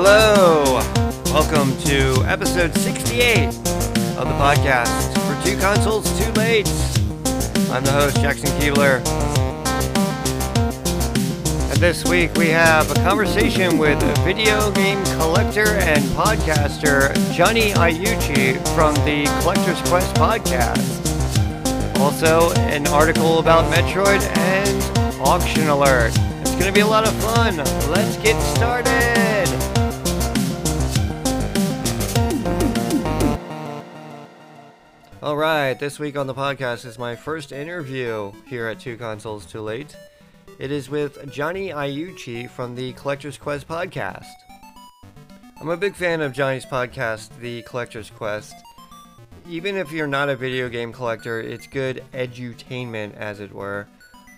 Hello! Welcome to episode 68 of the podcast for Two Consoles Too Late. I'm the host, Jackson Keebler. And this week we have a conversation with video game collector and podcaster Johnny Iucci from the Collector's Quest podcast. Also, an article about Metroid and Auction Alert. It's going to be a lot of fun. Let's get started! All right, this week on the podcast is my first interview here at Two Consoles Too Late. It is with Johnny Iucci from the Collector's Quest podcast. I'm a big fan of Johnny's podcast, The Collector's Quest. Even if you're not a video game collector, it's good edutainment, as it were.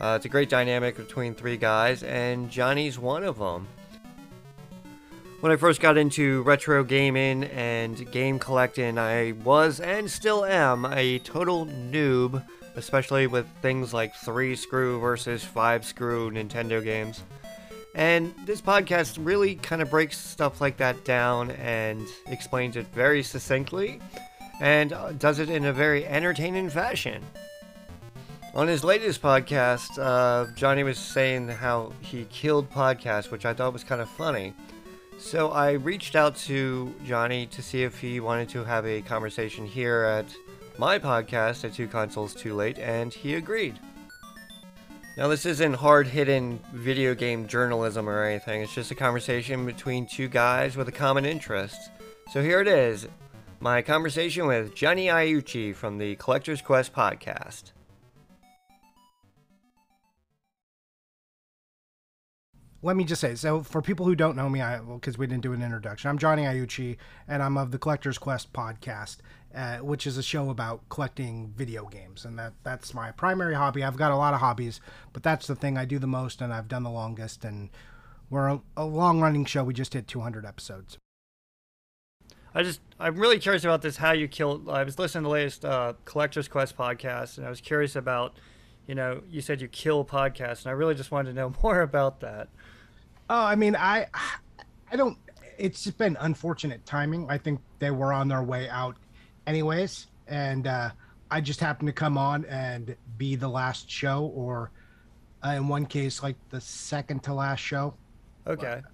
Uh, it's a great dynamic between three guys, and Johnny's one of them. When I first got into retro gaming and game collecting, I was and still am a total noob, especially with things like 3 screw versus 5 screw Nintendo games. And this podcast really kind of breaks stuff like that down and explains it very succinctly and uh, does it in a very entertaining fashion. On his latest podcast, uh, Johnny was saying how he killed podcasts, which I thought was kind of funny. So I reached out to Johnny to see if he wanted to have a conversation here at my podcast at Two Consoles Too Late, and he agreed. Now, this isn't hard hitting video game journalism or anything, it's just a conversation between two guys with a common interest. So here it is my conversation with Johnny Iucci from the Collector's Quest podcast. Let me just say so for people who don't know me i because we didn't do an introduction i'm johnny iucci and i'm of the collector's quest podcast uh, which is a show about collecting video games and that that's my primary hobby i've got a lot of hobbies but that's the thing i do the most and i've done the longest and we're a, a long running show we just hit 200 episodes I just I'm really curious about this. How you killed? I was listening to the latest uh, Collector's Quest podcast, and I was curious about, you know, you said you kill podcasts, and I really just wanted to know more about that. Oh, I mean, I, I don't. It's just been unfortunate timing. I think they were on their way out, anyways, and uh, I just happened to come on and be the last show, or uh, in one case, like the second to last show. Okay. But,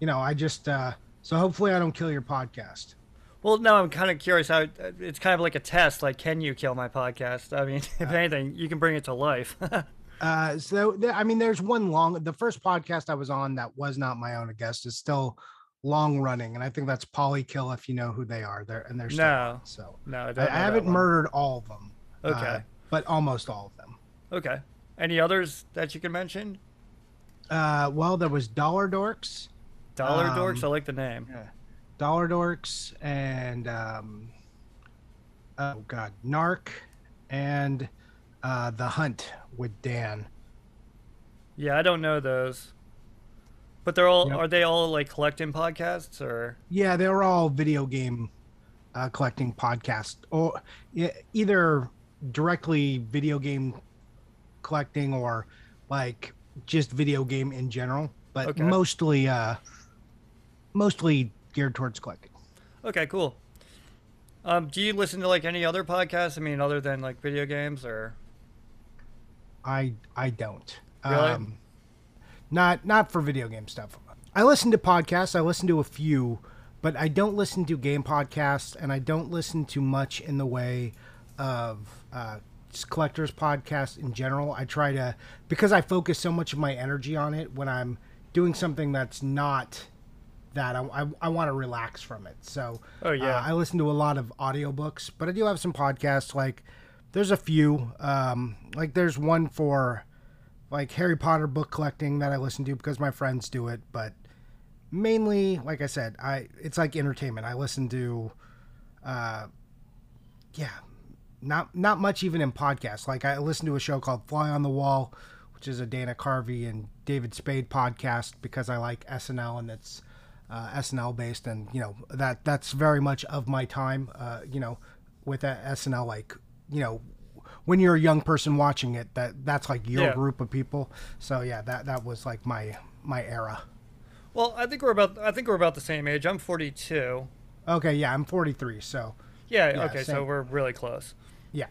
you know, I just. Uh, so hopefully, I don't kill your podcast. Well, no, I'm kind of curious how it's kind of like a test. Like, can you kill my podcast? I mean, if anything, you can bring it to life. Uh, so I mean, there's one long. The first podcast I was on that was not my own guest is still long running, and I think that's Polykill. If you know who they are, there and they're still no. On, so no, I, I haven't murdered all of them. Okay, uh, but almost all of them. Okay. Any others that you can mention? Uh, well, there was Dollar Dorks. Dollar um, Dorks. I like the name. Yeah. Dollar Dorks and um, oh god, Narc and uh, The Hunt with Dan. Yeah, I don't know those. But they're all yep. are they all like collecting podcasts or Yeah, they're all video game uh, collecting podcasts or either directly video game collecting or like just video game in general, but okay. mostly uh mostly geared towards collecting. Okay, cool. Um, do you listen to like any other podcasts? I mean, other than like video games or? I I don't. Really? Um, not not for video game stuff. I listen to podcasts. I listen to a few, but I don't listen to game podcasts, and I don't listen to much in the way of uh, collectors podcasts in general. I try to because I focus so much of my energy on it when I'm doing something that's not that I, I, I want to relax from it. So oh yeah, uh, I listen to a lot of audiobooks, but I do have some podcasts like there's a few. Um, like there's one for like Harry Potter book collecting that I listen to because my friends do it, but mainly, like I said, I it's like entertainment. I listen to, uh, yeah, not not much even in podcasts. Like I listen to a show called Fly on the Wall, which is a Dana Carvey and David Spade podcast because I like SNL and it's uh, SNL based, and you know that that's very much of my time. Uh, you know, with that SNL, like you know when you're a young person watching it that that's like your yeah. group of people so yeah that that was like my my era Well, I think we're about I think we're about the same age. I'm 42. Okay, yeah, I'm 43, so Yeah. Yeah, okay, so we're really close. yeah.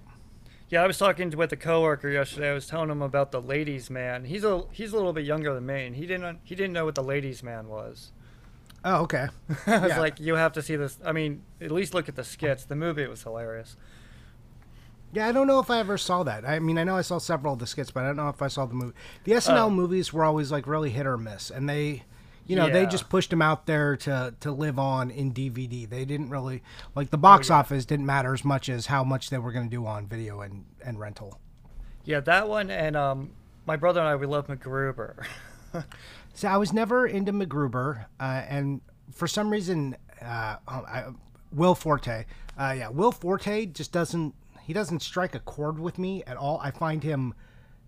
Yeah, I was talking with a coworker yesterday. I was telling him about the ladies' man. He's a he's a little bit younger than me, and he didn't he didn't know what the ladies' man was. Oh, okay. I was Yeah. like, you have to see this. I mean, at least look at the skits. The movie was hilarious. Yeah, I don't know if I ever saw that. I mean, I know I saw several of the skits, but I don't know if I saw the movie. The SNL Oh. movies were always like really hit or miss, and they, you know, they just pushed them out there to to live on in DVD. They didn't really like the box yeah. office didn't matter as much as how much they were going to do on video and and rental. Yeah, that one and um, my brother and I we love MacGruber. So I was never into MacGruber, uh, and for some reason, uh, oh, I, Will Forte, uh, yeah, Will Forte just doesn't he doesn't strike a chord with me at all. I find him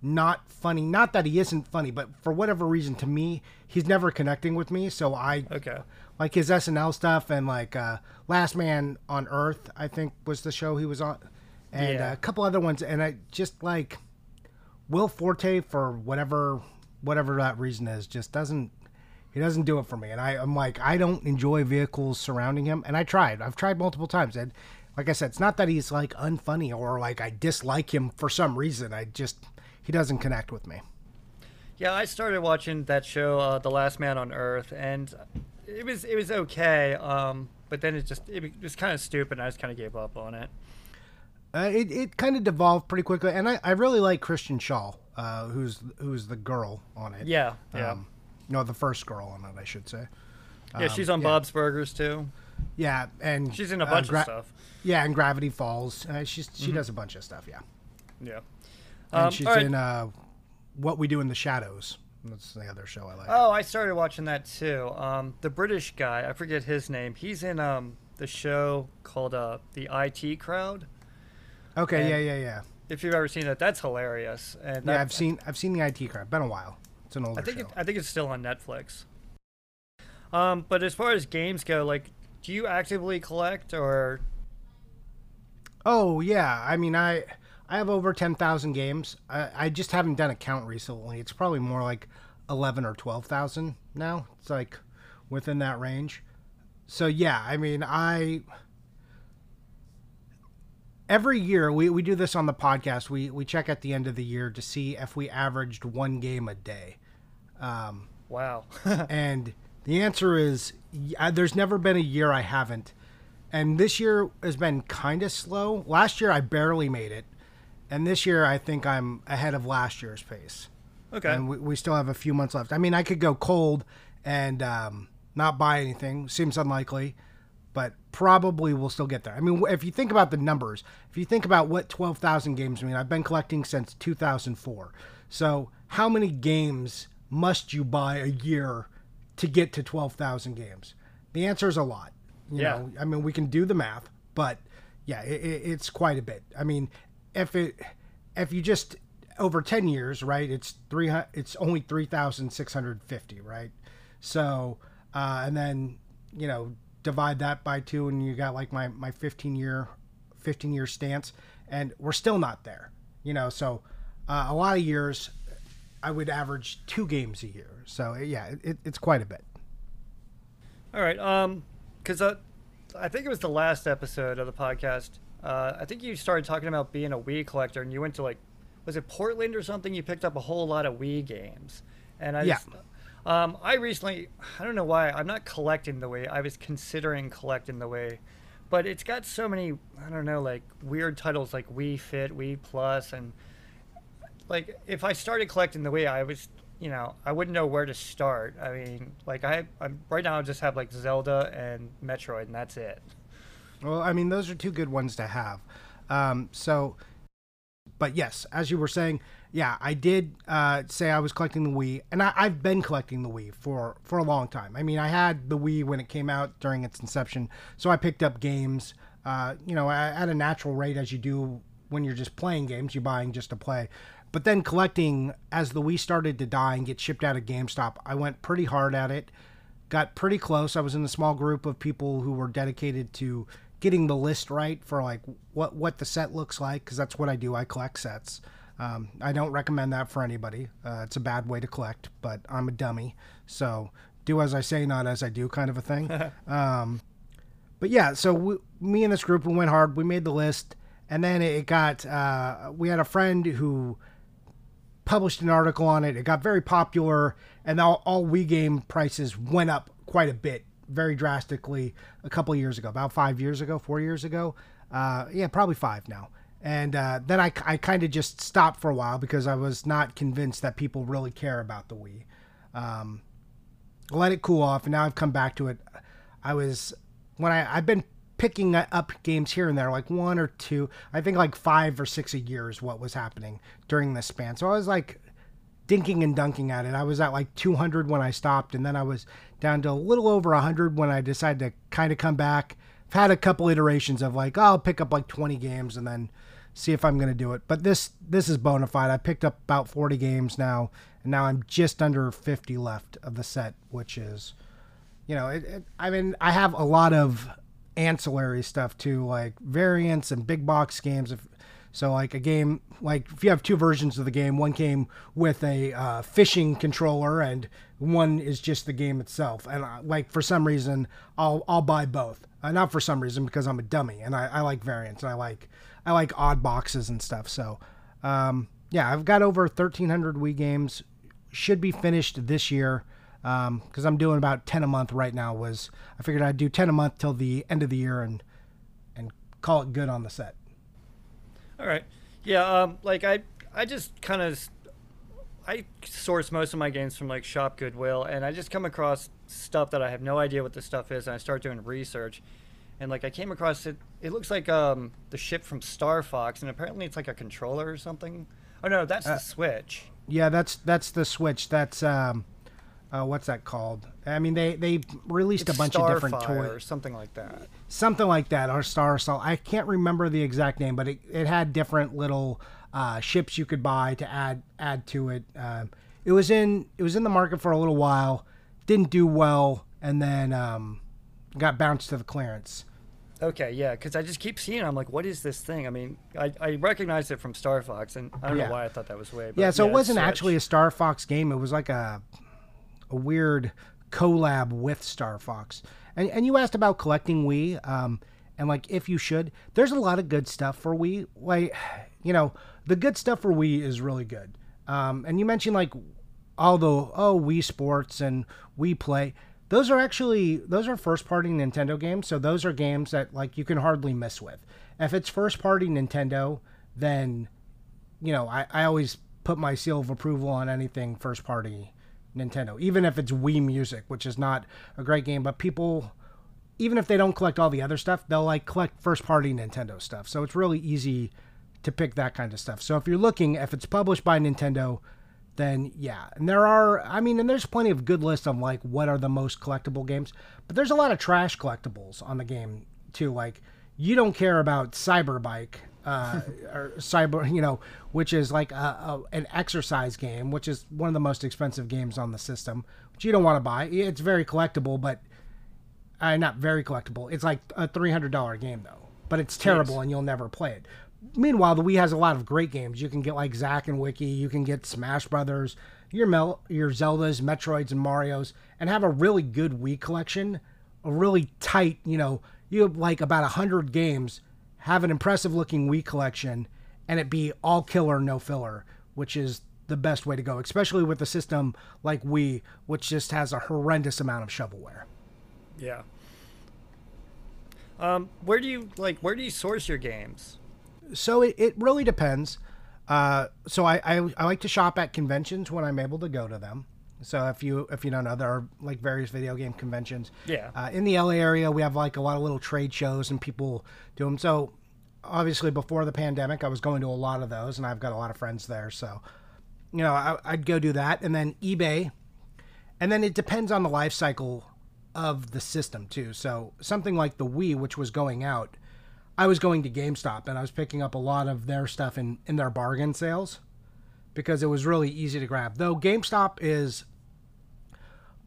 not funny. Not that he isn't funny, but for whatever reason, to me, he's never connecting with me. So I okay. like his SNL stuff and like uh, Last Man on Earth, I think was the show he was on, and Yeah. a couple other ones. And I just like Will Forte for whatever whatever that reason is, just doesn't he doesn't do it for me. And I, I'm like I don't enjoy vehicles surrounding him. And I tried, I've tried multiple times, and like I said, it's not that he's like unfunny or like I dislike him for some reason. I just he doesn't connect with me. Yeah, I started watching that show, uh, The Last Man on Earth, and it was it was okay. Um, but then it just it was kind of stupid. and I just kind of gave up on it. Uh, it it kind of devolved pretty quickly, and I, I really like Kristen Schaal, uh, who's who's the girl on it. Yeah, yeah, Um, no, the first girl on it, I should say. yeah. She's on yeah. Bob's Burgers too. Yeah, and She's in a uh, bunch Gra- of stuff. Yeah, and Gravity Falls. Uh, she's she does a bunch of stuff. Yeah, Yeah. and Um, she's all right. in uh, What We Do in the Shadows. That's the other show I like. Oh, I started watching that too. Um, the British guy, I forget his name. He's in um the show called uh the IT Crowd. okay, and- yeah, yeah, yeah. If you've ever seen it, that's hilarious. And Yeah, that- I've seen I've seen the IT crowd. Been a while. It's an older I think show. it, I think it's still on Netflix. Um, but as far as games go, like, do you actively collect or? Oh yeah, I mean I I have over ten thousand games. I, I just haven't done a count recently. It's probably more like eleven or twelve thousand now. It's like within that range. So yeah, I mean I every year we, we do this on the podcast. We we check at the end of the year to see if we averaged one game a day. Um, Wow. and the answer is uh, there's never been a year I haven't. And this year has been kind of slow. Last year I barely made it. And this year I think I'm ahead of last year's pace. okay. And we, we still have a few months left. I mean, I could go cold and um, not buy anything. Seems unlikely, probably we'll still get there. I mean, if you think about the numbers, if you think about what 12,000 games mean, I've been collecting since 2004. So, how many games must you buy a year to get to 12,000 games? The answer is a lot. You Yeah. know, I mean, we can do the math, but yeah, it, it's quite a bit. I mean, if it if you just over 10 years, right? It's 300 it's only 3650, right? So, uh, and then, you know, divide that by 2 and you got like my my 15 year 15 year stance and we're still not there. You know, so uh, a lot of years I would average 2 games a year. So, yeah, it, it's quite a bit. All right. Um, because uh, I think it was the last episode of the podcast. Uh, I think you started talking about being a Wii collector, and you went to like, was it Portland or something? You picked up a whole lot of Wii games, and I Yeah. just, um, I recently, I don't know why, I'm not collecting the Wii. I was considering collecting the Wii, but it's got so many, I don't know, like weird titles like Wii Fit, Wii Plus, and like if I started collecting the Wii, I was, you know, I wouldn't know where to start. I mean, like I, I'm right now, I just have like Zelda and Metroid, and that's it. Well, I mean, those are two good ones to have. Um, so, but yes, as you were saying, yeah, I did uh, say I was collecting the Wii, and I, I've been collecting the Wii for for a long time. I mean, I had the Wii when it came out during its inception, so I picked up games, uh, you know, at, at a natural rate as you do when you're just playing games. You're buying just to play. But then collecting, as the Wii started to die and get shipped out of GameStop, I went pretty hard at it got pretty close. I was in a small group of people who were dedicated to getting the list right for like what what the set looks like because that's what I do. I collect sets. Um, I don't recommend that for anybody. Uh, it's a bad way to collect, but I'm a dummy, so do as I say, not as I do kind of a thing. um, but yeah, so we, me and this group we went hard. We made the list, and then it got. Uh, we had a friend who published an article on it. It got very popular, and all, all Wii game prices went up quite a bit, very drastically, a couple years ago, about five years ago, four years ago. Uh, yeah, probably five now. And uh, then I, I kind of just stopped for a while because I was not convinced that people really care about the Wii. Um, let it cool off, and now I've come back to it. I was when I I've been picking up games here and there, like one or two. I think like five or six a year is what was happening during this span. So I was like dinking and dunking at it. I was at like 200 when I stopped, and then I was down to a little over 100 when I decided to kind of come back. I've had a couple iterations of like, oh, I'll pick up like 20 games and then see if I'm going to do it. But this this is bona fide. I picked up about 40 games now, and now I'm just under 50 left of the set, which is, you know, it, it, I mean, I have a lot of ancillary stuff too, like variants and big box games. If, so like a game, like if you have two versions of the game, one came with a uh, fishing controller and one is just the game itself. And uh, like for some reason, I'll I'll buy both. Uh, not for some reason because I'm a dummy and I, I like variants and I like I like odd boxes and stuff. So um, yeah, I've got over 1,300 Wii games. Should be finished this year because um, I'm doing about 10 a month right now. Was I figured I'd do 10 a month till the end of the year and and call it good on the set. All right. Yeah. Um, like I, I just kind of, I source most of my games from like Shop Goodwill, and I just come across stuff that I have no idea what the stuff is, and I start doing research, and like I came across it. It looks like um the ship from Star Fox, and apparently it's like a controller or something. Oh no, that's the Uh, Switch. Yeah, that's that's the Switch. That's um, uh, what's that called? I mean, they they released It's a bunch of different toys or something like that. something like that, or Star Assault. I can't remember the exact name, but it, it had different little uh, ships you could buy to add add to it. Um, it was in it was in the market for a little while, didn't do well, and then um, got bounced to the clearance. Okay, yeah, because I just keep seeing. it. I'm like, what is this thing? I mean, I, I recognized it from Star Fox, and I don't Yeah. know why I thought that was way. But Yeah, so it wasn't actually a Star Fox game. It was like a a weird collab with Star Fox. And and you asked about collecting Wii, um, and like if you should. There's a lot of good stuff for Wii. Like, you know, the good stuff for Wii is really good. Um, and you mentioned like all the oh Wii Sports and Wii Play. Those are actually those are first party Nintendo games, so those are games that like you can hardly miss with. If it's first party Nintendo, then you know, I, I always put my seal of approval on anything first party Nintendo, even if it's Wii Music, which is not a great game, but people, even if they don't collect all the other stuff, they'll like collect first party Nintendo stuff. So it's really easy to pick that kind of stuff. So if you're looking, if it's published by Nintendo, then yeah. And there are, I mean, and there's plenty of good lists of like what are the most collectible games, but there's a lot of trash collectibles on the game too. Like you don't care about Cyberbike uh, or Cyber, you know, which is like a, a, an exercise game, which is one of the most expensive games on the system, which you don't want to buy. It's very collectible, but uh, not very collectible. It's like a three hundred dollar game though, but it's terrible and you'll never play it. Meanwhile, the Wii has a lot of great games. You can get like Zack and Wiki. You can get Smash Brothers, your Mel, your Zeldas, Metroids, and Mario's, and have a really good Wii collection. A really tight, you know, you have like about hundred games. Have an impressive looking Wii collection, and it be all killer, no filler, which is the best way to go. Especially with a system like Wii, which just has a horrendous amount of shovelware. Yeah. Um, where do you like? Where do you source your games? So it, it really depends. Uh, so I, I I like to shop at conventions when I'm able to go to them. So if you if you don't know, there are like various video game conventions. Yeah. Uh, in the LA area, we have like a lot of little trade shows and people do them. So obviously, before the pandemic, I was going to a lot of those, and I've got a lot of friends there. So you know, I, I'd go do that, and then eBay, and then it depends on the life cycle of the system too. So something like the Wii, which was going out, I was going to GameStop and I was picking up a lot of their stuff in in their bargain sales because it was really easy to grab. Though GameStop is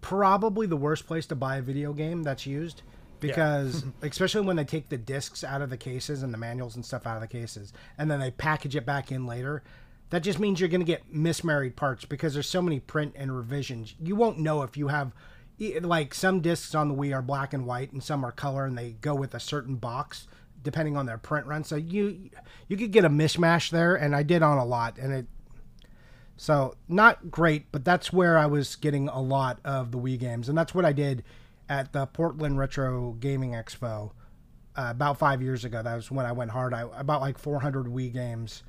probably the worst place to buy a video game that's used because especially when they take the discs out of the cases and the manuals and stuff out of the cases and then they package it back in later that just means you're going to get mismarried parts because there's so many print and revisions you won't know if you have like some discs on the Wii are black and white, and some are color, and they go with a certain box depending on their print run. So you you could get a mishmash there, and I did on a lot, and it so not great, but that's where I was getting a lot of the Wii games, and that's what I did at the Portland Retro Gaming Expo uh, about five years ago. That was when I went hard. I about like 400 Wii games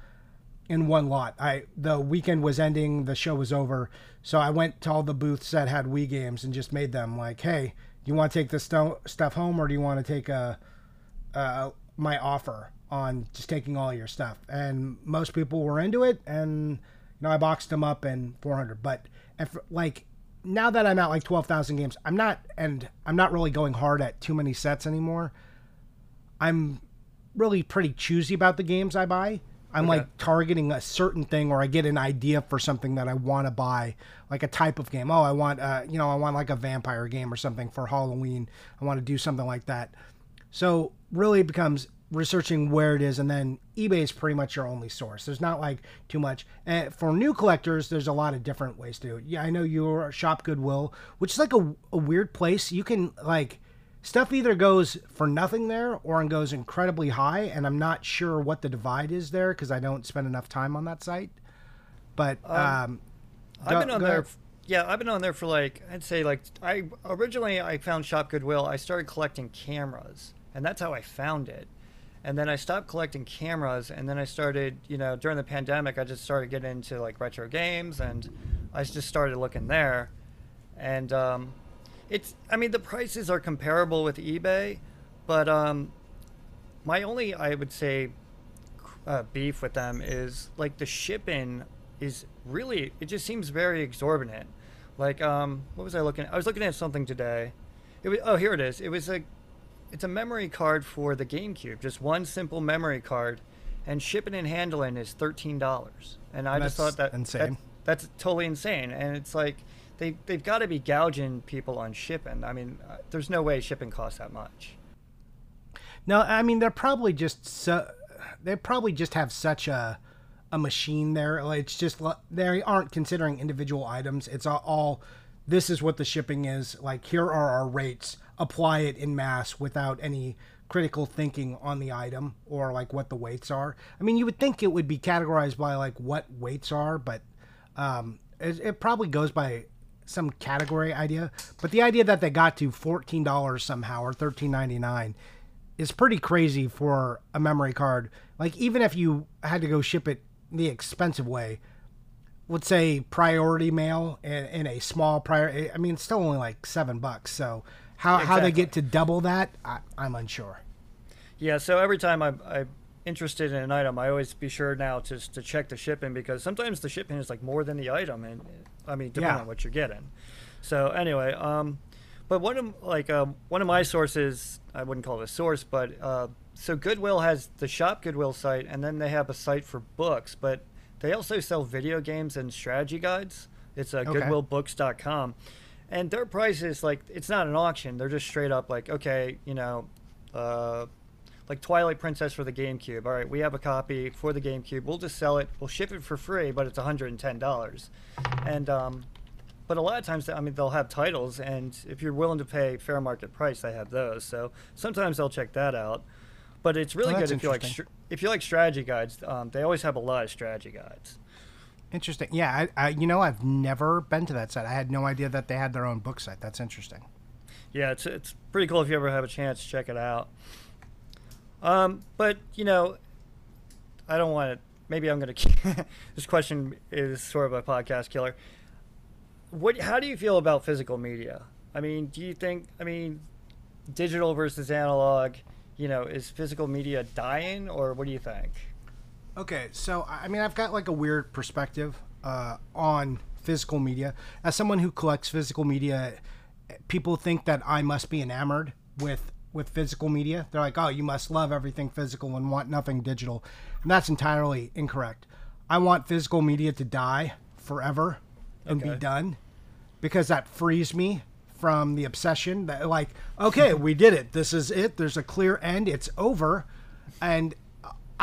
in one lot. I the weekend was ending, the show was over, so I went to all the booths that had Wii games and just made them like, hey, you want to take this stuff home, or do you want to take a, uh, my offer on just taking all your stuff? And most people were into it, and you know I boxed them up in 400. But if, like now that I'm at like 12,000 games, I'm not, and I'm not really going hard at too many sets anymore. I'm really pretty choosy about the games I buy. I'm Okay. like targeting a certain thing, or I get an idea for something that I want to buy, like a type of game. Oh, I want, uh, you know, I want like a vampire game or something for Halloween. I want to do something like that. So really, it becomes researching where it is, and then eBay is pretty much your only source. There's not like too much. And for new collectors, there's a lot of different ways to do it. Yeah, I know you're Shop Goodwill, which is like a, a weird place. You can like stuff either goes for nothing there or it goes incredibly high, and I'm not sure what the divide is there because I don't spend enough time on that site. But um, I've go- been on there. f- Yeah, I've been on there for like I'd say like I originally I found Shop Goodwill. I started collecting cameras, and that's how I found it. And then I stopped collecting cameras, and then I started, you know, during the pandemic, I just started getting into like retro games, and I just started looking there. And um, it's, I mean, the prices are comparable with eBay, but um, my only, I would say, uh, beef with them is like the shipping is really it just seems very exorbitant. Like um, what was I looking? I was looking at something today. It was oh here it is. It was a it's a memory card for the GameCube, just one simple memory card, and shipping and handling is thirteen dollars. And I just thought that insane. That, that's totally insane. And it's like they they've got to be gouging people on shipping. I mean, uh, there's no way shipping costs that much. No, I mean they're probably just so they probably just have such a a machine there. It's just they aren't considering individual items. It's all, all this is what the shipping is. Like here are our rates. Apply it in mass without any critical thinking on the item or like what the weights are. I mean, you would think it would be categorized by like what weights are, but um, it, it probably goes by some category idea. But the idea that they got to fourteen dollars somehow or thirteen ninety nine is pretty crazy for a memory card. Like even if you had to go ship it the expensive way, let's say priority mail in, in a small prior, I mean it's still only like seven bucks. So how how they get to double that, I, I'm unsure. Yeah, so every time I'm, I'm interested in an item, I always be sure now to to check the shipping because sometimes the shipping is like more than the item, and I mean depending Yeah. on what you're getting. So anyway, um, but one of like um, one of my sources, I wouldn't call it a source, but uh, so Goodwill has the Shop Goodwill site, and then they have a site for books, but they also sell video games and strategy guides. It's uh, Okay. goodwillbooks.com. And their price is like, it's not an auction. They're just straight up like, okay, you know, uh, like Twilight Princess for the GameCube. All right, we have a copy for the GameCube. We'll just sell it. We'll ship it for free, but it's $110. And, um, but a lot of times, I mean, they'll have titles, and if you're willing to pay fair market price, they have those. So sometimes I'll check that out. But it's really Oh, good if you like if you like strategy guides. Um, they always have a lot of strategy guides. Interesting. Yeah, I, I you know I've never been to that site. I had no idea that they had their own book site. That's interesting. Yeah, it's it's pretty cool if you ever have a chance to check it out. Um, but you know, I don't want to. Maybe I'm gonna. this question is sort of a podcast killer. What? How do you feel about physical media? I mean, do you think? I mean, digital versus analog. You know, is physical media dying, or what do you think? Okay, so I mean, I've got like a weird perspective uh, on physical media. As someone who collects physical media, people think that I must be enamored with with physical media. They're like, "Oh, you must love everything physical and want nothing digital," and that's entirely incorrect. I want physical media to die forever and be done because that frees me from the obsession that like okay we did it this is it there's a clear end it's over and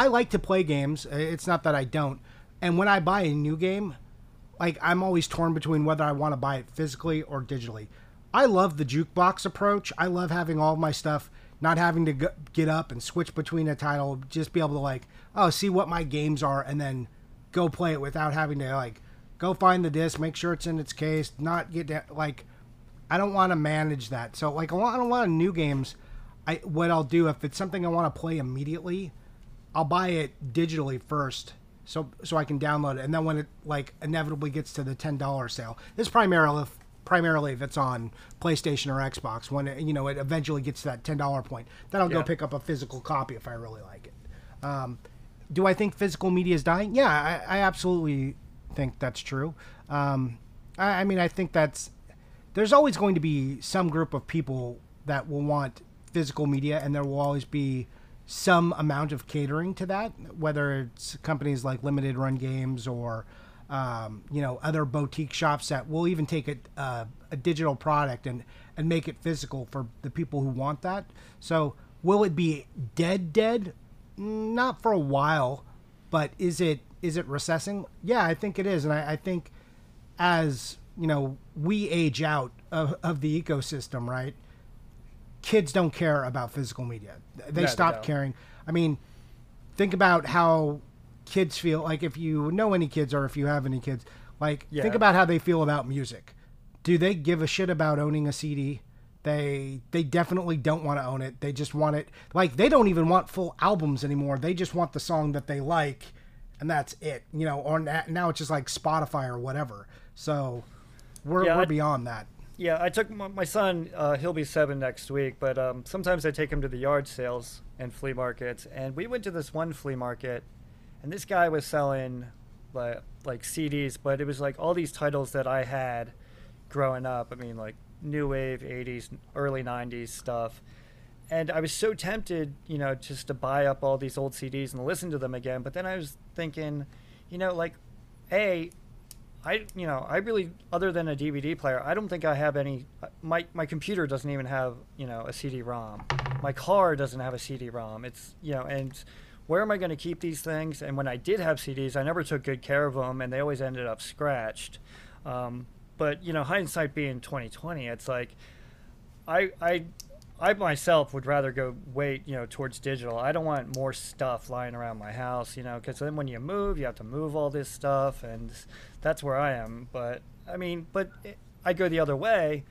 i like to play games uh, it's not that i don't and when i buy a new game like i'm always torn between whether i want to buy it physically or digitally I love the jukebox approach. I love having all my stuff, not having to get up and switch between a title, just be able to like, oh, see what my games are, and then go play it without having to like go find the disc, make sure it's in its case, not get down, like. I don't want to manage that. So like a lot, a lot of new games, I what I'll do if it's something I want to play immediately, I'll buy it digitally first so so I can download it, and then when it like inevitably gets to the ten dollar sale, this primarily primarily if it's on PlayStation or Xbox. When it, you know it eventually gets to that ten dollar point, then I'll yeah. go pick up a physical copy if I really like it. Um, do I think physical media is dying? Yeah, I, I absolutely think that's true. Um, I, I mean, I think that's there's always going to be some group of people that will want physical media, and there will always be some amount of catering to that, whether it's companies like Limited Run Games or um, you know other boutique shops that will even take a, uh, a digital product and and make it physical for the people who want that. So will it be dead dead? Not for a while, but is it is it recessing? Yeah, I think it is, and I, I think as you know we age out of, of the ecosystem, right? Kids don't care about physical media. They no, stop caring. I mean, think about how kids feel. Like if you know any kids or if you have any kids, like yeah. think about how they feel about music. Do they give a shit about owning a CD? They they definitely don't want to own it. They just want it. Like they don't even want full albums anymore. They just want the song that they like, and that's it. You know, or now it's just like Spotify or whatever. So we're yeah, we're beyond that. Yeah, I took my, my son. Uh, he'll be seven next week, but um, sometimes I take him to the yard sales and flea markets. And we went to this one flea market, and this guy was selling like like CDs, but it was like all these titles that I had growing up. I mean, like new wave '80s, early '90s stuff. And I was so tempted, you know, just to buy up all these old CDs and listen to them again. But then I was thinking, you know, like, a I you know I really other than a DVD player I don't think I have any my my computer doesn't even have you know a CD-ROM my car doesn't have a CD-ROM it's you know and where am I going to keep these things? And when I did have CDs I never took good care of them and they always ended up scratched. Um, but you know hindsight being 2020 it's like I I I myself would rather go wait, you know, towards digital. I don't want more stuff lying around my house, you know, because then when you move, you have to move all this stuff, and that's where I am. But I mean, but it, I go the other way,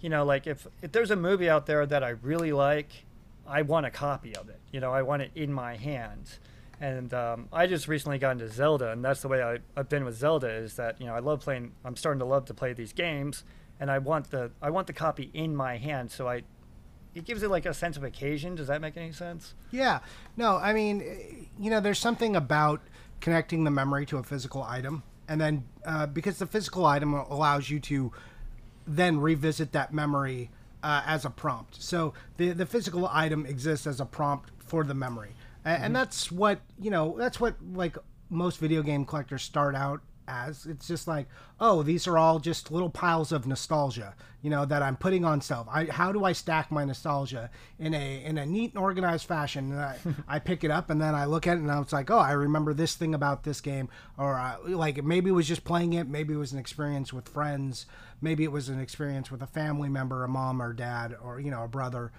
you know, like if if there's a movie out there that I really like, I want a copy of it. You know, I want it in my hands. And um, I just recently got into Zelda, and that's the way I, I've been with Zelda. Is that you know I love playing. I'm starting to love to play these games, and I want the I want the copy in my hand, so I it gives it like a sense of occasion. Does that make any sense? Yeah. No, I mean, you know, there's something about connecting the memory to a physical item, and then uh, because the physical item allows you to then revisit that memory uh, as a prompt. So the the physical item exists as a prompt for the memory, mm-hmm. and that's what you know. That's what like most video game collectors start out as. It's just like, oh, these are all just little piles of nostalgia, you know, that I'm putting on self. I, how do I stack my nostalgia in a in a neat and organized fashion? And I, I pick it up and then I look at it and I was like, oh, I remember this thing about this game, or uh, like maybe it was just playing it, maybe it was an experience with friends, maybe it was an experience with a family member, a mom or dad, or you know, a brother.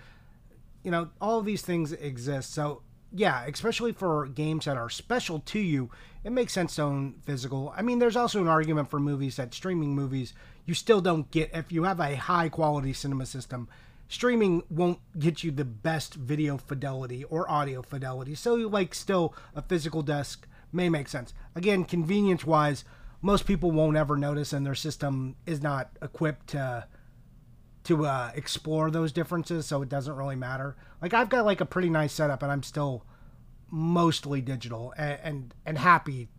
You know, all of these things exist. So yeah, especially for games that are special to you, it makes sense to own physical. I mean, there's also an argument for movies that streaming movies you still don't get if you have a high quality cinema system. Streaming won't get you the best video fidelity or audio fidelity, so like still a physical disc may make sense. Again, convenience wise, most people won't ever notice, and their system is not equipped to to uh, explore those differences, so it doesn't really matter. Like I've got like a pretty nice setup, and I'm still mostly digital, and and, and happy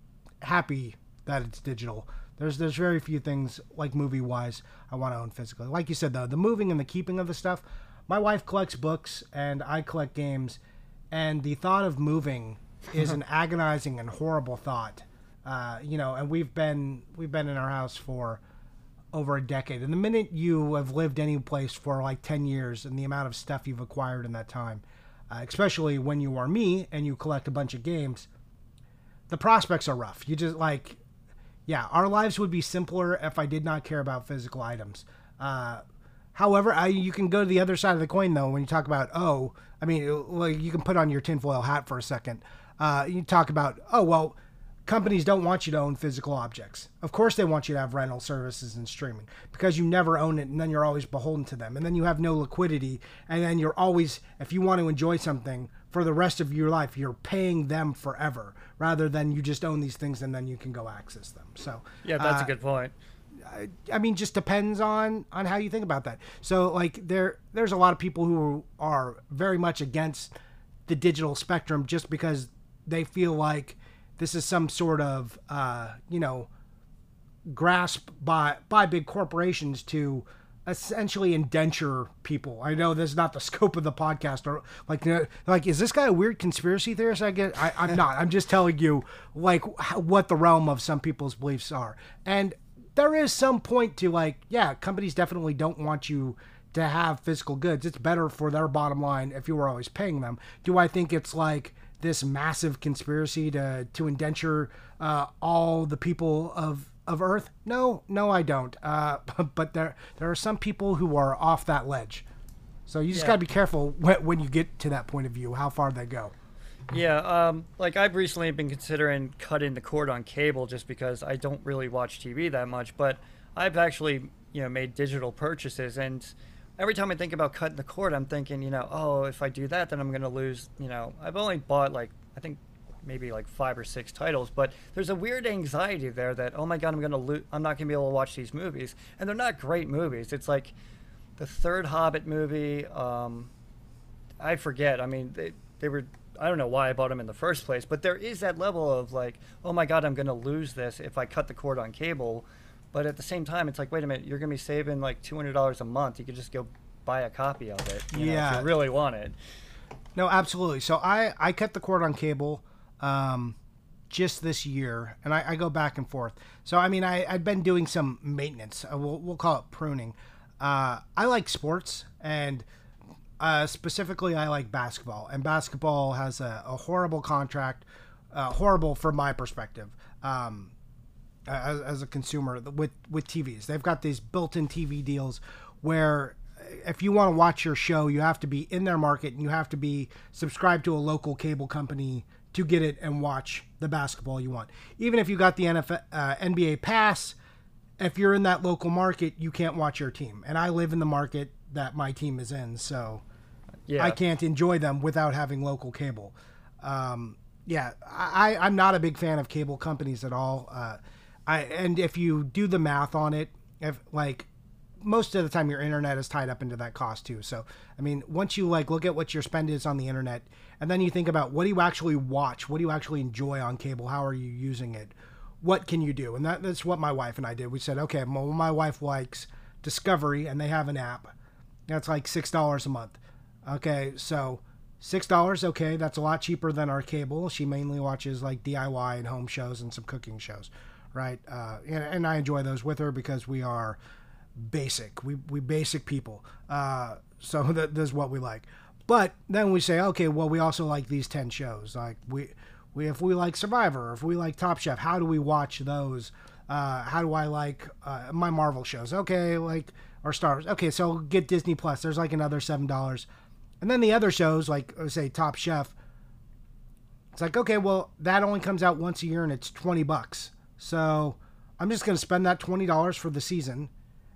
happy that it's digital. There's there's very few things like movie wise I want to own physically. Like you said though, the moving and the keeping of the stuff. My wife collects books and I collect games, and the thought of moving is an agonizing and horrible thought. Uh, you know, and we've been we've been in our house for over a decade. And the minute you have lived any place for like 10 years and the amount of stuff you've acquired in that time, uh, especially when you are me and you collect a bunch of games, the prospects are rough. You just like, yeah, our lives would be simpler if I did not care about physical items. Uh, However, I, you can go to the other side of the coin though when you talk about oh, I mean, well, you can put on your tinfoil hat for a second. Uh, you talk about oh well, companies don't want you to own physical objects. Of course, they want you to have rental services and streaming because you never own it, and then you're always beholden to them, and then you have no liquidity, and then you're always if you want to enjoy something for the rest of your life, you're paying them forever rather than you just own these things and then you can go access them. So Yeah, that's uh, a good point. I mean, just depends on on how you think about that. So, like, there there's a lot of people who are very much against the digital spectrum just because they feel like this is some sort of uh, you know grasp by by big corporations to essentially indenture people. I know this is not the scope of the podcast, or like, know, like, is this guy a weird conspiracy theorist? I get, I, I'm not. I'm just telling you, like, what the realm of some people's beliefs are, and there is some point to like, yeah, companies definitely don't want you to have physical goods. It's better for their bottom line if you were always paying them. Do I think it's like this massive conspiracy to to indenture uh, all the people of of Earth? No, no, I don't. Uh, but there there are some people who are off that ledge. So you just Yeah. got to be careful when, when you get to that point of view, how far they go. Yeah, um, like I've recently been considering cutting the cord on cable just because I don't really watch TV that much, but I've actually, you know, made digital purchases and every time I think about cutting the cord, I'm thinking, you know, oh, if I do that, then I'm going to lose, you know, I've only bought like, I think maybe like five or six titles, but there's a weird anxiety there that, oh my God, I'm going to lose, I'm not going to be able to watch these movies. And they're not great movies. It's like the third Hobbit movie, um, I forget. I mean, they, they were. I don't know why I bought them in the first place, but there is that level of like, oh my god, I'm going to lose this if I cut the cord on cable. But at the same time, it's like, wait a minute, you're going to be saving like two hundred dollars a month. You could just go buy a copy of it. You know, if Yeah. you really want it. No, absolutely. So I I cut the cord on cable um, just this year, and I, I go back and forth. So I mean, I I'd been doing some maintenance. Uh, we'll we'll call it pruning. Uh, I like sports, and uh, specifically, I like basketball. And basketball has a, a horrible contract, uh, horrible from my perspective. Um, as, as a consumer with with TVs. They've got these built-in TV deals where if you want to watch your show, you have to be in their market and you have to be subscribed to a local cable company to get it and watch the basketball you want. Even if you got the NFL, uh, NBA pass, if you're in that local market, you can't watch your team. And I live in the market that my team is in, so Yeah. I can't enjoy them without having local cable. Um, yeah, I, I'm not a big fan of cable companies at all. Uh, I and if you do the math on it, if like most of the time your internet is tied up into that cost too. So I mean, once you like look at what your spend is on the internet, and then you think about what do you actually watch, what do you actually enjoy on cable, how are you using it, what can you do, and that, that's what my wife and I did. We said, okay, well, my wife likes Discovery, and they have an app. That's like six dollars a month. Okay, so six dollars. Okay, that's a lot cheaper than our cable. She mainly watches like DIY and home shows and some cooking shows, right? Uh, and, and I enjoy those with her because we are basic. We we basic people. Uh, so that, that's what we like. But then we say, okay, well, we also like these ten shows. Like we we if we like Survivor, if we like Top Chef, how do we watch those? Uh, how do I like uh, my Marvel shows? Okay, like or Star Wars. Okay, so get Disney Plus. There's like another seven dollars, and then the other shows like uh, say Top Chef. It's like okay, well that only comes out once a year and it's twenty bucks. So I'm just gonna spend that twenty dollars for the season.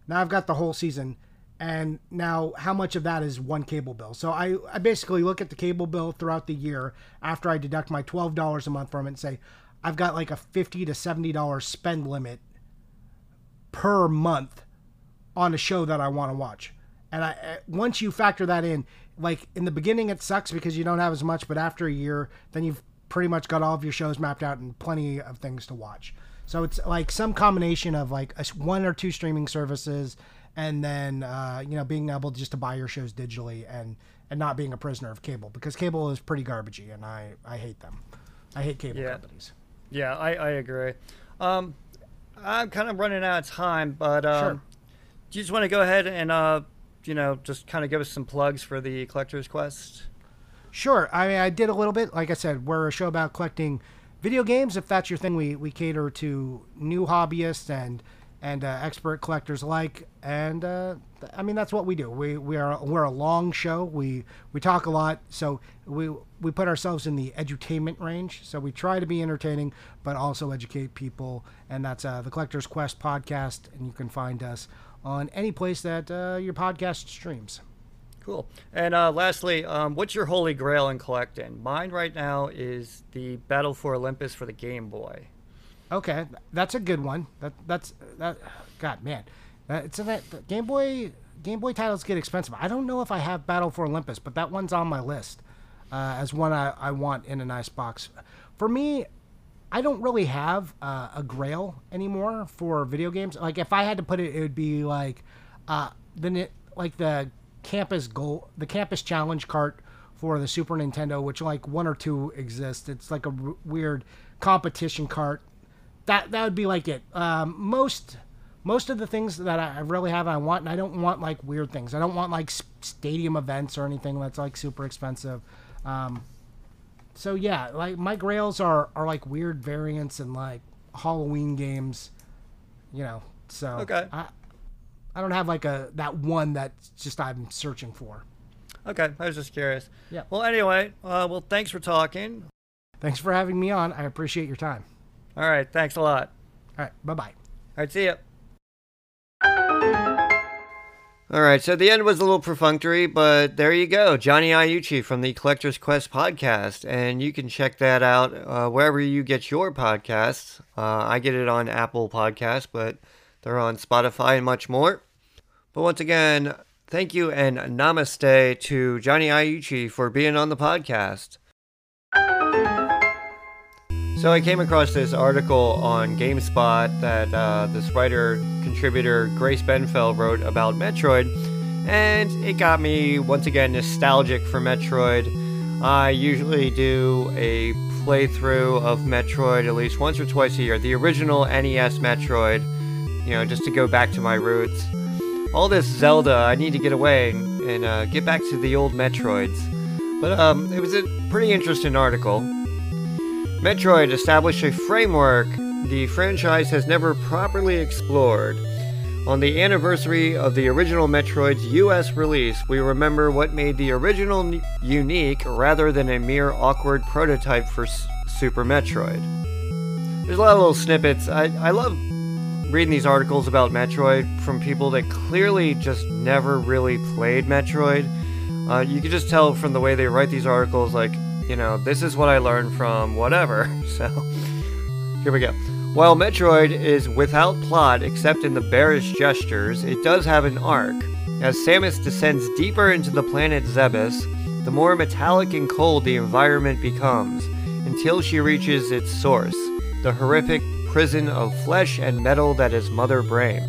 Now I've got the whole season, and now how much of that is one cable bill? So I, I basically look at the cable bill throughout the year after I deduct my twelve dollars a month from it and say, I've got like a fifty to seventy dollars spend limit per month on a show that I want to watch. And I uh, once you factor that in, like in the beginning it sucks because you don't have as much, but after a year, then you've pretty much got all of your shows mapped out and plenty of things to watch. So it's like some combination of like a one or two streaming services, and then uh, you know being able just to buy your shows digitally and and not being a prisoner of cable because cable is pretty garbagey and I I hate them. I hate cable Yeah. companies. Yeah, I, I agree. Um, I'm kind of running out of time, but um, Sure. do you just want to go ahead and uh, you know just kind of give us some plugs for the Collector's Quest? Sure. I mean, I did a little bit. Like I said, we're a show about collecting video games. If that's your thing, we, we cater to new hobbyists and and uh, expert collectors alike. And uh, I mean, that's what we do. We we are we're a long show. We we talk a lot, so we we put ourselves in the edutainment range. So we try to be entertaining, but also educate people. And that's uh, the Collector's Quest podcast, and you can find us on any place that uh, your podcast streams. Cool. And uh, lastly, um, what's your holy grail in collecting? Mine right now is the Battle for Olympus for the Game Boy. Okay, that's a good one. That that's that. God, man, it's that Game Boy Game Boy titles get expensive. I don't know if I have Battle for Olympus, but that one's on my list uh, as one I, I want in a nice box. For me, I don't really have uh, a Grail anymore for video games. Like if I had to put it, it would be like uh, the like the campus goal, the campus challenge cart for the Super Nintendo, which like one or two exist. It's like a r- weird competition cart that that would be like it. Um, most most of the things that I really have I want, and I don't want like weird things. I don't want like stadium events or anything that's like super expensive. Um, so yeah, like my grails are are like weird variants and like Halloween games, you know. So Okay. I, I don't have like a that one that just I'm searching for. Okay, I was just curious. Yeah. Well, anyway, uh, well, thanks for talking. Thanks for having me on. I appreciate your time. All right, thanks a lot. All right, bye bye. All right, see ya. All right, so the end was a little perfunctory, but there you go. Johnny Iucci from the Collector's Quest podcast. And you can check that out uh, wherever you get your podcasts. Uh, I get it on Apple Podcasts, but they're on Spotify and much more. But once again, thank you and namaste to Johnny Iucci for being on the podcast. So I came across this article on GameSpot that uh, this writer contributor Grace Benfell wrote about Metroid, and it got me once again nostalgic for Metroid. I usually do a playthrough of Metroid at least once or twice a year, the original NES Metroid, you know, just to go back to my roots. All this Zelda, I need to get away and, uh, get back to the old Metroids. But um, it was a pretty interesting article. Metroid established a framework the franchise has never properly explored. On the anniversary of the original Metroid's US release, we remember what made the original unique rather than a mere awkward prototype for S- Super Metroid. There's a lot of little snippets. I, I love reading these articles about Metroid from people that clearly just never really played Metroid. Uh, you can just tell from the way they write these articles, like, you know, this is what I learned from whatever. So, here we go. While Metroid is without plot except in the bearish gestures, it does have an arc. As Samus descends deeper into the planet Zebes, the more metallic and cold the environment becomes, until she reaches its source, the horrific prison of flesh and metal that is Mother Brain.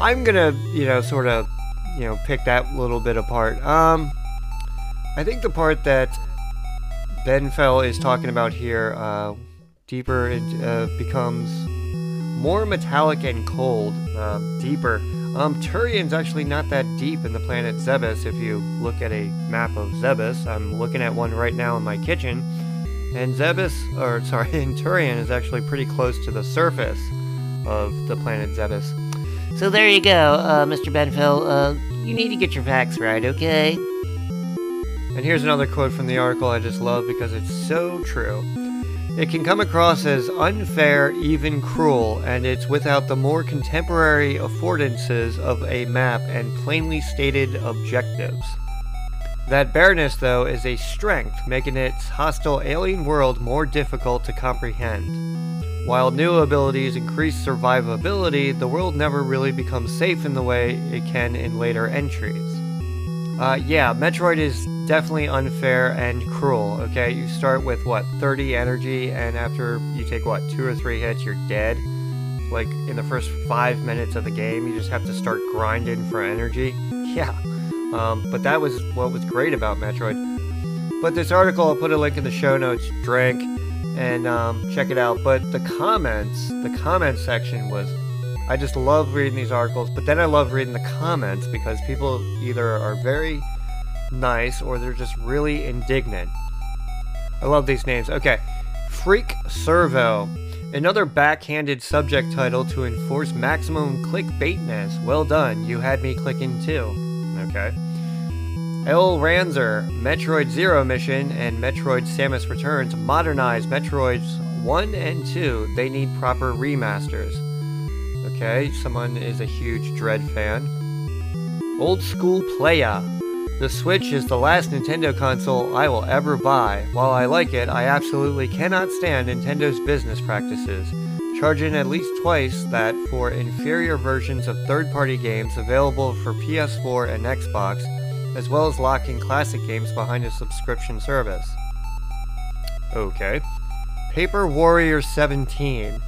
I'm gonna, you know, sort of, you know, pick that little bit apart. Um, I think the part that Benfell is talking about here, uh, deeper it uh, becomes more metallic and cold, uh, deeper. Um, Tourian's actually not that deep in the planet Zebes. If you look at a map of Zebes, I'm looking at one right now in my kitchen, and Zebes, or sorry, and Tourian is actually pretty close to the surface of the planet Zebes. So there you go, uh, Mr. Benfell. Uh, you need to get your facts right, okay? And here's another quote from the article I just love because it's so true. It can come across as unfair, even cruel, and it's without the more contemporary affordances of a map and plainly stated objectives. That bareness, though, is a strength, making its hostile alien world more difficult to comprehend. While new abilities increase survivability, the world never really becomes safe in the way it can in later entries. Uh, yeah, Metroid is definitely unfair and cruel, okay? You start with, what, 30 energy, and after you take, what, two or three hits, you're dead? Like, in the first five minutes of the game, you just have to start grinding for energy? Yeah. Um, but that was what was great about Metroid. But this article, I'll put a link in the show notes, Drink, and um, check it out. But the comments, the comment section was I just love reading these articles, but then I love reading the comments because people either are very nice or they're just really indignant. I love these names. Okay. Freak Servo. Another backhanded subject title to enforce maximum clickbaitness. Well done, you had me clicking too. Okay. El Ranzer, Metroid Zero Mission, and Metroid Samus Returns modernize Metroids 1 and 2. They need proper remasters. Okay, someone is a huge Dread fan. Old School Playa. The Switch is the last Nintendo console I will ever buy. While I like it, I absolutely cannot stand Nintendo's business practices, charging at least twice that for inferior versions of third party games available for PS4 and Xbox, as well as locking classic games behind a subscription service. Okay. Paper Warrior 17.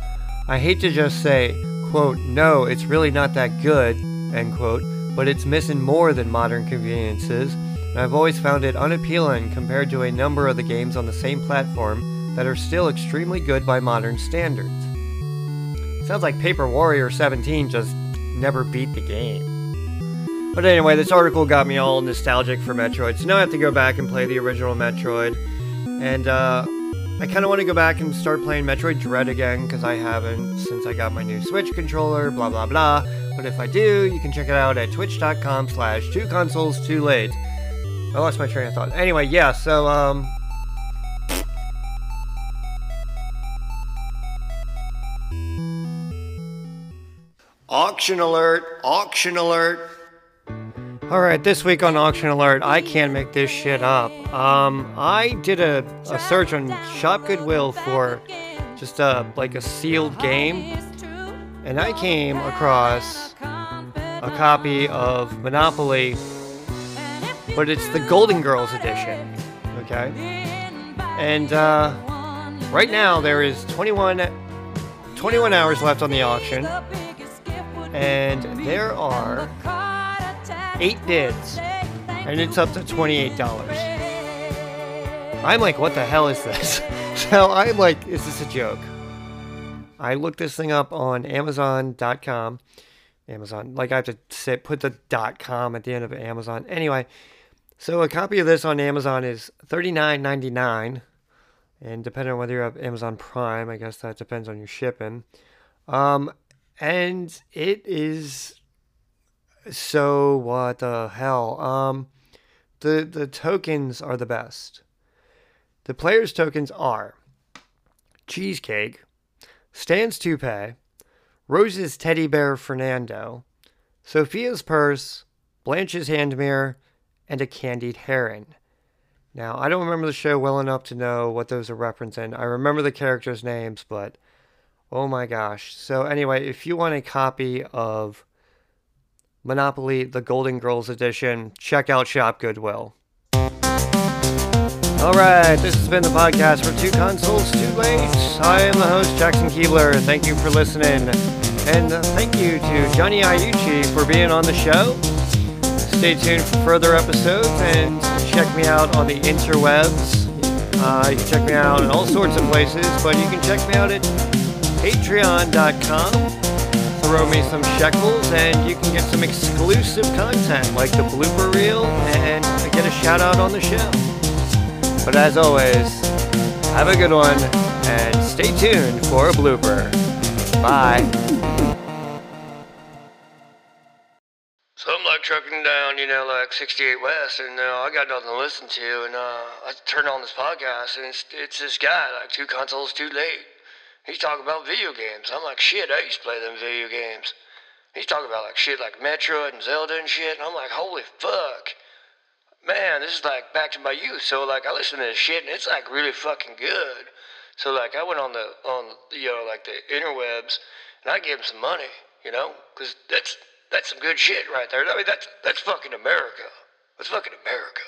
I hate to just say, quote, no, it's really not that good, end quote, but it's missing more than modern conveniences, and I've always found it unappealing compared to a number of the games on the same platform that are still extremely good by modern standards. Sounds like Paper Warrior 17 just never beat the game. But anyway, this article got me all nostalgic for Metroid, so now I have to go back and play the original Metroid. And uh, I kind of want to go back and start playing Metroid Dread again, because I haven't since I got my new Switch controller, blah blah blah. But if I do, you can check it out at twitch.com slash two consoles too late. I lost my train of thought. Anyway, yeah, so, um... Auction alert! Auction alert! Alright, this week on Auction Alert, I can't make this shit up. Um, I did a, a search on Shop Goodwill for just a, like a sealed game, and I came across a copy of Monopoly, but it's the Golden Girls edition, okay? And, uh, right now there is 21, 21 hours left on the auction, and there are eight bids, and it's up to $28. I'm like, what the hell is this? so I'm like, is this a joke? I looked this thing up on Amazon.com. Amazon, like I have to put the .com at the end of Amazon. Anyway, so a copy of this on Amazon is $39.99, and depending on whether you have Amazon Prime, I guess that depends on your shipping. Um, and it is so what the hell? Um, the the tokens are the best. The players' tokens are cheesecake, Stan's toupee, Rose's teddy bear Fernando, Sophia's purse, Blanche's hand mirror, and a candied heron. Now, I don't remember the show well enough to know what those are referencing. I remember the characters' names, but oh my gosh. So, anyway, if you want a copy of Monopoly The Golden Girls Edition, check out Shop Goodwill. Alright, this has been the podcast for Two Consoles Too Late. I am the host, Jackson Keebler. Thank you for listening. And thank you to Johnny Iucci for being on the show. Stay tuned for further episodes and check me out on the interwebs. Uh, you can check me out in all sorts of places, but you can check me out at patreon.com. Throw me some shekels and you can get some exclusive content like the blooper reel and get a shout out on the show. But as always, have a good one and stay tuned for a blooper. Bye. So I'm like trucking down, you know, like 68 West, and uh, I got nothing to listen to, and uh, I turned on this podcast, and it's, it's this guy, like two consoles too late. He's talking about video games. I'm like, shit, I used to play them video games. He's talking about like shit like Metroid and Zelda and shit, and I'm like, holy fuck. Man, this is like back to my youth. So like I listen to this shit and it's like really fucking good. So like I went on the on you know like the interwebs and I gave him some money, you know, because that's that's some good shit right there. I mean that's that's fucking America. That's fucking America.